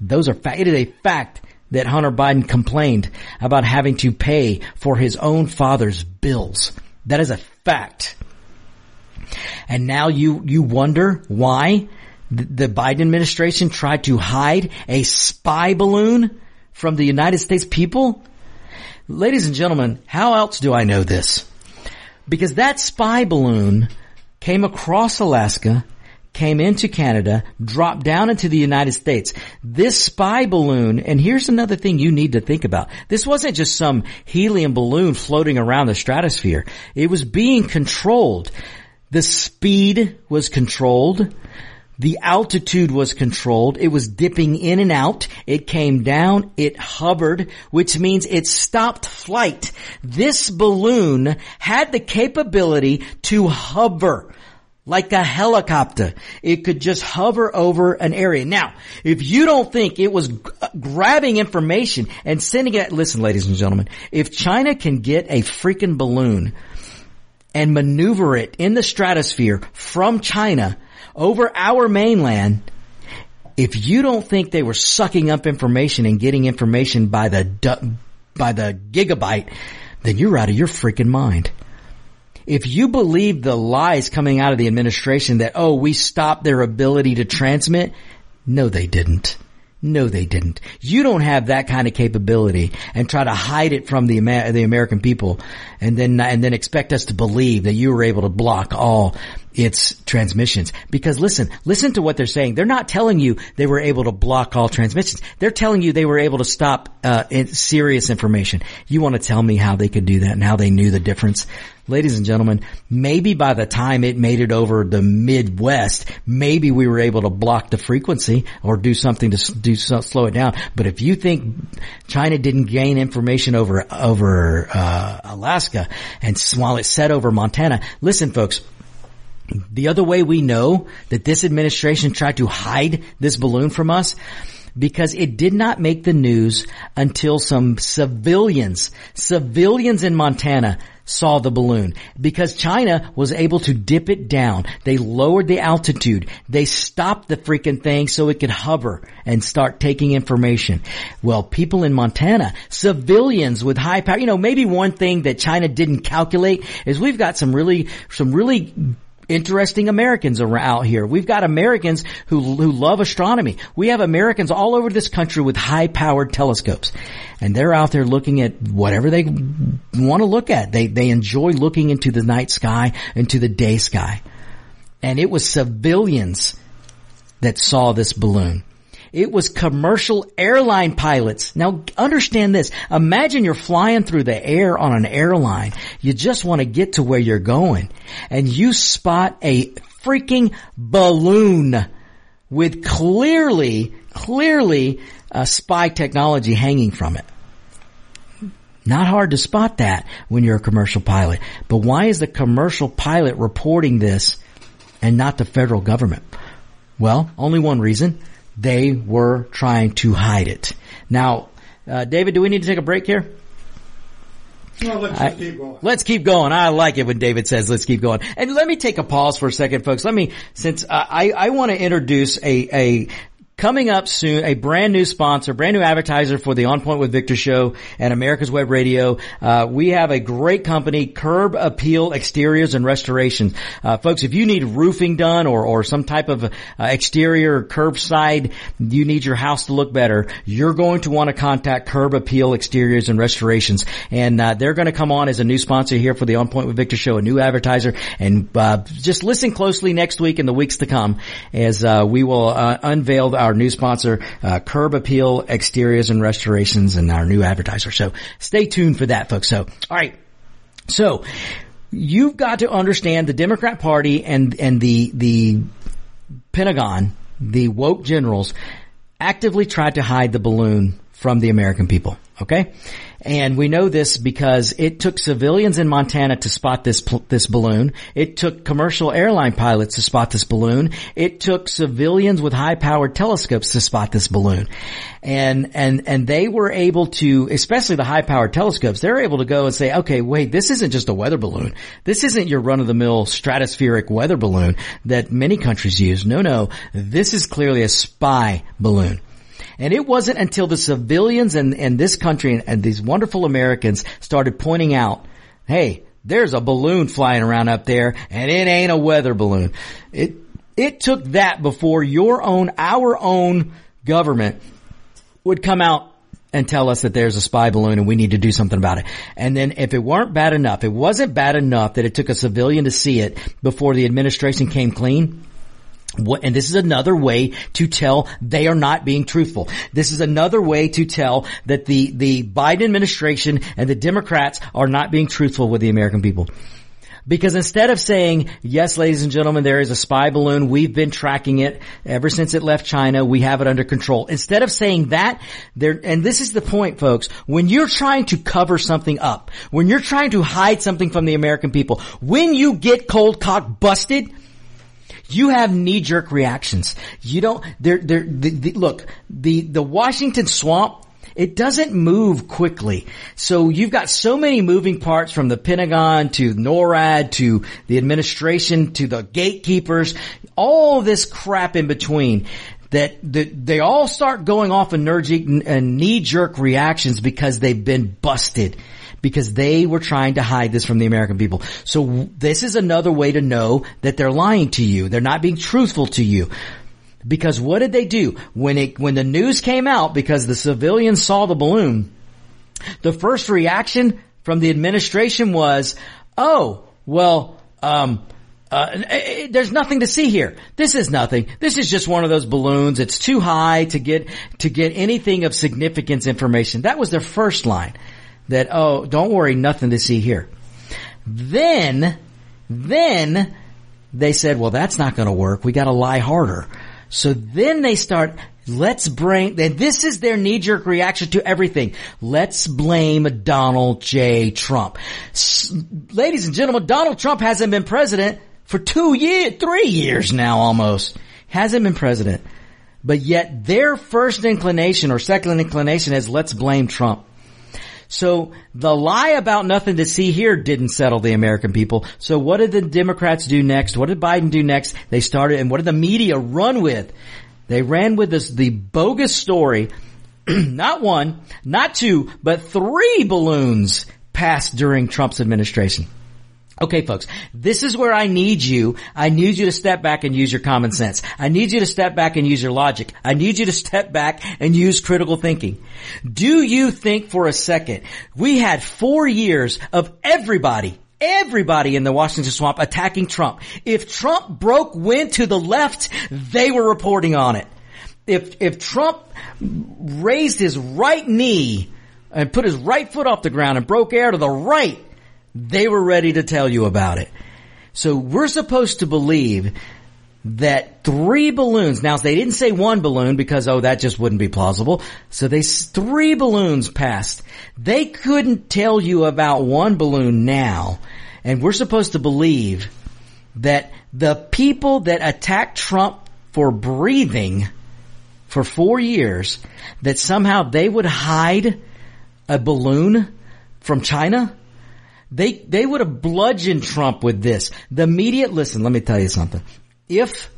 Those are fact. It is a fact that Hunter Biden complained about having to pay for his own father's bills. That is a fact. And now you, you wonder why the Biden administration tried to hide a spy balloon from the United States people? Ladies and gentlemen, how else do I know this? Because that spy balloon came across Alaska, came into Canada, dropped down into the United States. This spy balloon, and here's another thing you need to think about. This wasn't just some helium balloon floating around the stratosphere. It was being controlled. The speed was controlled. The altitude was controlled. It was dipping in and out. It came down. It hovered, which means it stopped flight. This balloon had the capability to hover like a helicopter. It could just hover over an area. Now, if you don't think it was g- uh, grabbing information and sending it, listen, ladies and gentlemen, if China can get a freaking balloon and maneuver it in the stratosphere from China over our mainland, if you don't think they were sucking up information and getting information by the by the gigabyte, then you're out of your freaking mind. If you believe the lies coming out of the administration that, oh, we stopped their ability to transmit, no, they didn't. No, they didn't. You don't have that kind of capability and try to hide it from the the American people, and then and then expect us to believe that you were able to block all its transmissions. Because listen, listen to what they're saying. They're not telling you they were able to block all transmissions. They're telling you they were able to stop uh, serious information. You want to tell me how they could do that and how they knew the difference? Ladies and gentlemen, maybe by the time it made it over the Midwest, maybe we were able to block the frequency or do something to do so, slow it down. But if you think China didn't gain information over over uh, Alaska and while it set over Montana, listen, folks. The other way we know that this administration tried to hide this balloon from us because it did not make the news until some civilians, civilians in Montana saw the balloon because China was able to dip it down. They lowered the altitude. They stopped the freaking thing so it could hover and start taking information. Well, people in Montana, civilians with high power, you know, maybe one thing that China didn't calculate is we've got some really, some really interesting Americans out here. We've got Americans who who love astronomy. We have Americans all over this country with high powered telescopes. And they're out there looking at whatever they want to look at. They they enjoy looking into the night sky, into the day sky. And it was civilians that saw this balloon. It was commercial airline pilots. Now understand this. Imagine you're flying through the air on an airline. You just want to get to where you're going and you spot a freaking balloon with clearly, clearly uh, spy technology hanging from it. Not hard to spot that when you're a commercial pilot. But why is the commercial pilot reporting this and not the federal government? Well, only one reason. They were trying to hide it. Now, uh, David, do we need to take a break here? Well, let's I- keep going. Let's keep going. I like it when David says let's keep going. And let me take a pause for a second, folks. Let me, since uh, I, I want to introduce a, a, coming up soon, a brand new sponsor, brand new advertiser for the On Point with Victor show and America's Web Radio. Uh, we have a great company, Curb Appeal Exteriors and Restoration. Uh, folks, if you need roofing done or, or some type of uh, exterior curbside, you need your house to look better, you're going to want to contact Curb Appeal Exteriors and Restorations. And uh, they're going to come on as a new sponsor here for the On Point with Victor show, a new advertiser. And uh, just listen closely next week and the weeks to come as uh, we will unveil our new sponsor, uh, Curb Appeal Exteriors and Restorations, and our new advertiser. So stay tuned for that, folks. So, all right. So you've got to understand the Democrat Party and and the the Pentagon, the woke generals, actively tried to hide the balloon from the American people. Okay? And we know this because it took civilians in Montana to spot this, this balloon. It took commercial airline pilots to spot this balloon. It took civilians with high powered telescopes to spot this balloon. And, and, and they were able to, especially the high powered telescopes, they're able to go and say, okay, wait, this isn't just a weather balloon. This isn't your run of the mill stratospheric weather balloon that many countries use. No, no, this is clearly a spy balloon. And it wasn't until the civilians in, in this country and, and these wonderful Americans started pointing out, hey, there's a balloon flying around up there and it ain't a weather balloon. It, it took that before your own, our own government would come out and tell us that there's a spy balloon and we need to do something about it. And then if it weren't bad enough, it wasn't bad enough that it took a civilian to see it before the administration came clean. What, and this is another way to tell they are not being truthful. This is another way to tell that the, the Biden administration and the Democrats are not being truthful with the American people. Because instead of saying, yes, ladies and gentlemen, there is a spy balloon. We've been tracking it ever since it left China. We have it under control. Instead of saying that, there, and this is the point, folks, when you're trying to cover something up, when you're trying to hide something from the American people, when you get cold cock busted, you have knee jerk reactions. You don't, they're, they're, the, the, look, the, the Washington swamp, it doesn't move quickly. So you've got so many moving parts from the Pentagon to NORAD to the administration to the gatekeepers, all this crap in between that, that they all start going off energetic and uh, knee jerk reactions because they've been busted because they were trying to hide this from the American people. So this is another way to know that they're lying to you. They're not being truthful to you. Because what did they do? When it, when the news came out because the civilians saw the balloon, the first reaction from the administration was, oh, well, um, uh, eh, eh, there's nothing to see here. This is nothing. This is just one of those balloons. It's too high to get to get anything of significance information. That was their first line that, oh, don't worry, nothing to see here. Then, then they said, well, that's not going to work. We got to lie harder. So then they start, let's bring, this is their knee-jerk reaction to everything. Let's blame Donald J. Trump. S- ladies and gentlemen, Donald Trump hasn't been president for two years, three years now almost. Hasn't been president. But yet their first inclination or second inclination is let's blame Trump. So the lie about nothing to see here didn't settle the American people. So what did the Democrats do next? What did Biden do next? They started, and what did the media run with? They ran with this, the bogus story, not one, not two, but three balloons passed during Trump's administration. Okay, folks, this is where I need you. I need you to step back and use your common sense. I need you to step back and use your logic. I need you to step back and use critical thinking. Do you think for a second we had four years of everybody everybody in the Washington swamp attacking Trump. If Trump broke wind to the left, they were reporting on it. If, if Trump raised his right knee and put his right foot off the ground and broke air to the right, they were ready to tell you about it. So we're supposed to believe that three balloons, now they didn't say one balloon because, oh, that just wouldn't be plausible. So they, three balloons passed. They couldn't tell you about one balloon now. And we're supposed to believe that the people that attacked Trump for breathing for four years, that somehow they would hide a balloon from China? They, they would have bludgeoned Trump with this. The media, listen, let me tell you something. If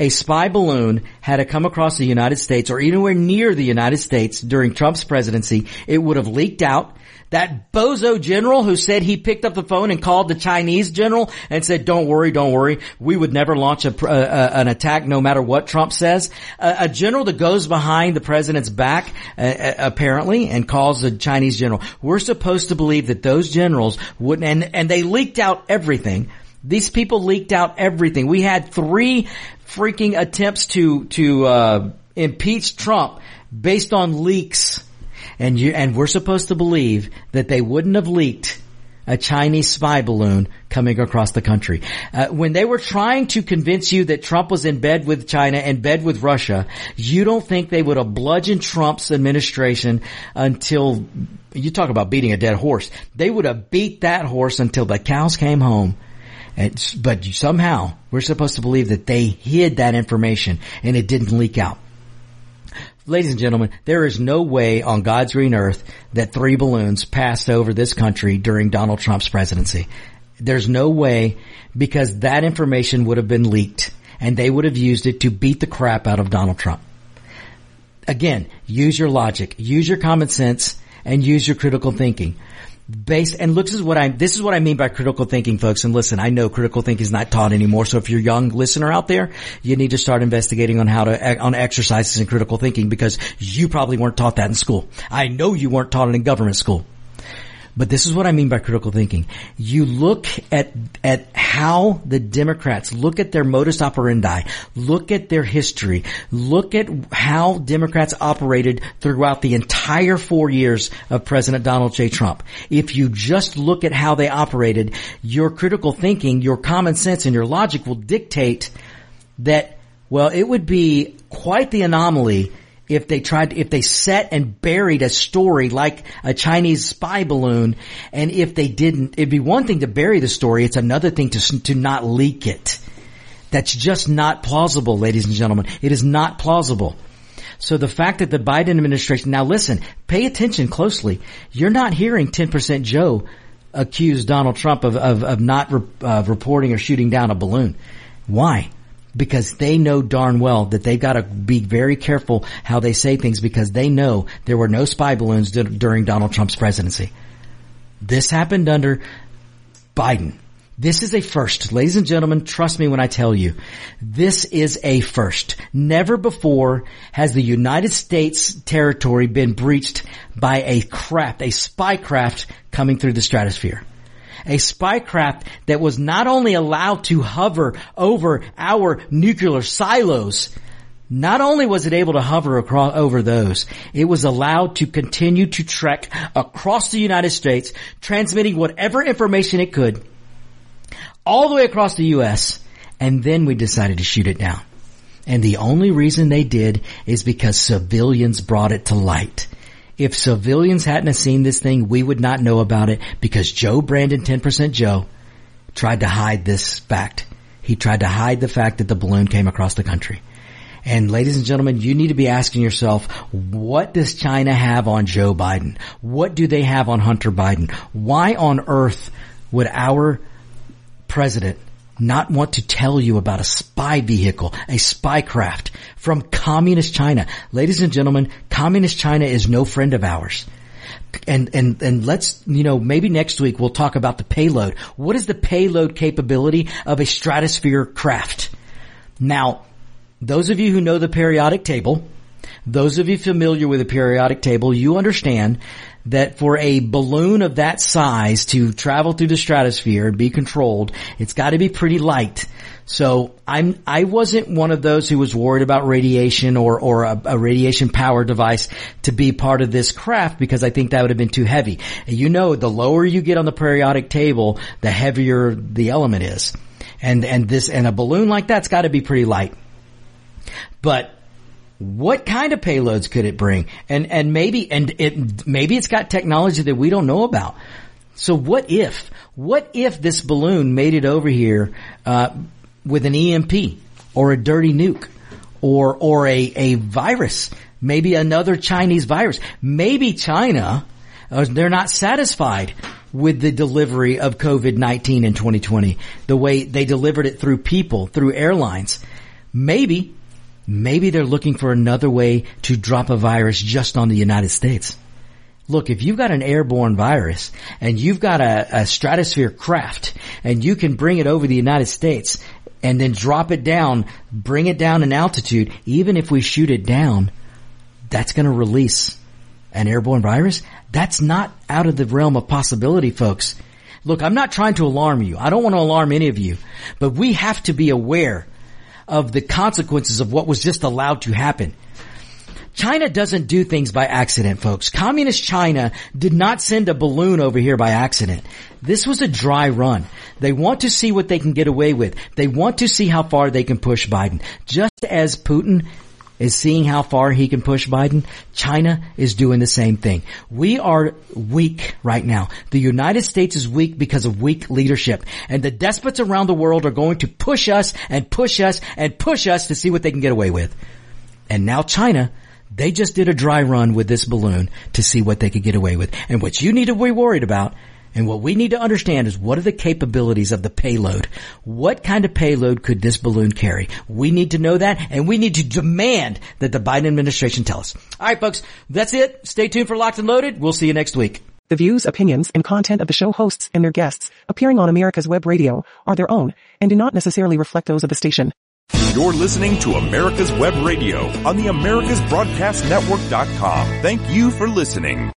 a spy balloon had to come across the United States or anywhere near the United States during Trump's presidency, it would have leaked out. That bozo general who said he picked up the phone and called the Chinese general and said, don't worry, don't worry. We would never launch a, an attack no matter what Trump says. a general that goes behind the president's back, uh, apparently, and calls the Chinese general. We're supposed to believe that those generals wouldn't, and, and they leaked out everything. These people leaked out everything. We had three freaking attempts to, to, uh, impeach Trump based on leaks and you, and we're supposed to believe that they wouldn't have leaked a Chinese spy balloon coming across the country. Uh, when they were trying to convince you that Trump was in bed with China and bed with Russia, you don't think they would have bludgeoned Trump's administration until you talk about beating a dead horse. They would have beat that horse until the cows came home. And, but somehow we're supposed to believe that they hid that information and it didn't leak out. Ladies and gentlemen, there is no way on God's green earth that three balloons passed over this country during Donald Trump's presidency. There's no way because that information would have been leaked and they would have used it to beat the crap out of Donald Trump. Again, use your logic, use your common sense, and use your critical thinking based and looks is what I this is what I mean by critical thinking folks. And listen I know critical thinking is not taught anymore. So if you're a young listener out there you need to start investigating on how to on exercises in critical thinking because you probably weren't taught that in school. I know you weren't taught it in government school but this is what I mean by critical thinking. You look at, at how the Democrats look at their modus operandi, look at their history, look at how Democrats operated throughout the entire four years of President Donald J. Trump. If you just look at how they operated, your critical thinking, your common sense and your logic will dictate that, well, it would be quite the anomaly if they tried, if they set and buried a story like a Chinese spy balloon, and if they didn't, it'd be one thing to bury the story, it's another thing to, to not leak it. That's just not plausible, ladies and gentlemen. It is not plausible. So the fact that the Biden administration, now listen, pay attention closely. You're not hearing 10% Joe accuse Donald Trump of, of, of not re, uh, reporting or shooting down a balloon. Why? Because they know darn well that they've got to be very careful how they say things because they know there were no spy balloons d- during Donald Trump's presidency. This happened under Biden. This is a first. Ladies and gentlemen, trust me when I tell you, this is a first. Never before has the United States territory been breached by a craft, a spy craft coming through the stratosphere a spy craft that was not only allowed to hover over our nuclear silos, not only was it able to hover across over those, it was allowed to continue to trek across the United States, transmitting whatever information it could all the way across the U.S. And then we decided to shoot it down. And the only reason they did is because civilians brought it to light. If civilians hadn't seen this thing, we would not know about it because Joe Brandon, 10% Joe, tried to hide this fact. He tried to hide the fact that the balloon came across the country. And ladies and gentlemen, you need to be asking yourself, what does China have on Joe Biden? What do they have on Hunter Biden? Why on earth would our president not want to tell you about a spy vehicle, a spy craft from communist China. Ladies and gentlemen, communist China is no friend of ours. And, and, and let's, you know, maybe next week we'll talk about the payload. What is the payload capability of a stratosphere craft? Now, those of you who know the periodic table, those of you familiar with the periodic table, you understand that for a balloon of that size to travel through the stratosphere and be controlled, it's got to be pretty light. So I'm I wasn't one of those who was worried about radiation or or a, a, radiation power device to be part of this craft because I think that would have been too heavy. You know, the lower you get on the periodic table, the heavier the element is, and and this and a balloon like that's got to be pretty light. But what kind of payloads could it bring? And, and maybe, and it, maybe it's got technology that we don't know about. So what if, what if this balloon made it over here, uh, with an EMP or a dirty nuke or, or a, a virus, maybe another Chinese virus. Maybe China, uh, they're not satisfied with the delivery of COVID-19 in 2020, the way they delivered it through people, through airlines. Maybe Maybe they're looking for another way to drop a virus just on the United States. Look, if you've got an airborne virus and you've got a, a stratosphere craft and you can bring it over the United States and then drop it down, bring it down in altitude, even if we shoot it down, that's going to release an airborne virus. That's not out of the realm of possibility, folks. Look, I'm not trying to alarm you. I don't want to alarm any of you, but we have to be aware of the consequences of what was just allowed to happen. China doesn't do things by accident, folks. Communist China did not send a balloon over here by accident. This was a dry run. They want to see what they can get away with. They want to see how far they can push Biden. Just as Putin is seeing how far he can push Biden, China is doing the same thing. We are weak right now. The United States is weak because of weak leadership. And the despots around the world are going to push us and push us and push us to see what they can get away with. And now China they just did a dry run with this balloon to see what they could get away with. And what you need to be worried about and what we need to understand is what are the capabilities of the payload? What kind of payload could this balloon carry? We need to know that and we need to demand that the Biden administration tell us. All right, folks, that's it. Stay tuned for Locked and Loaded. We'll see you next week. The views, opinions, and content of the show hosts and their guests appearing on America's Web Radio are their own and do not necessarily reflect those of the station. You're listening to America's Web Radio on the AmericasBroadcastNetwork.com. Thank you for listening.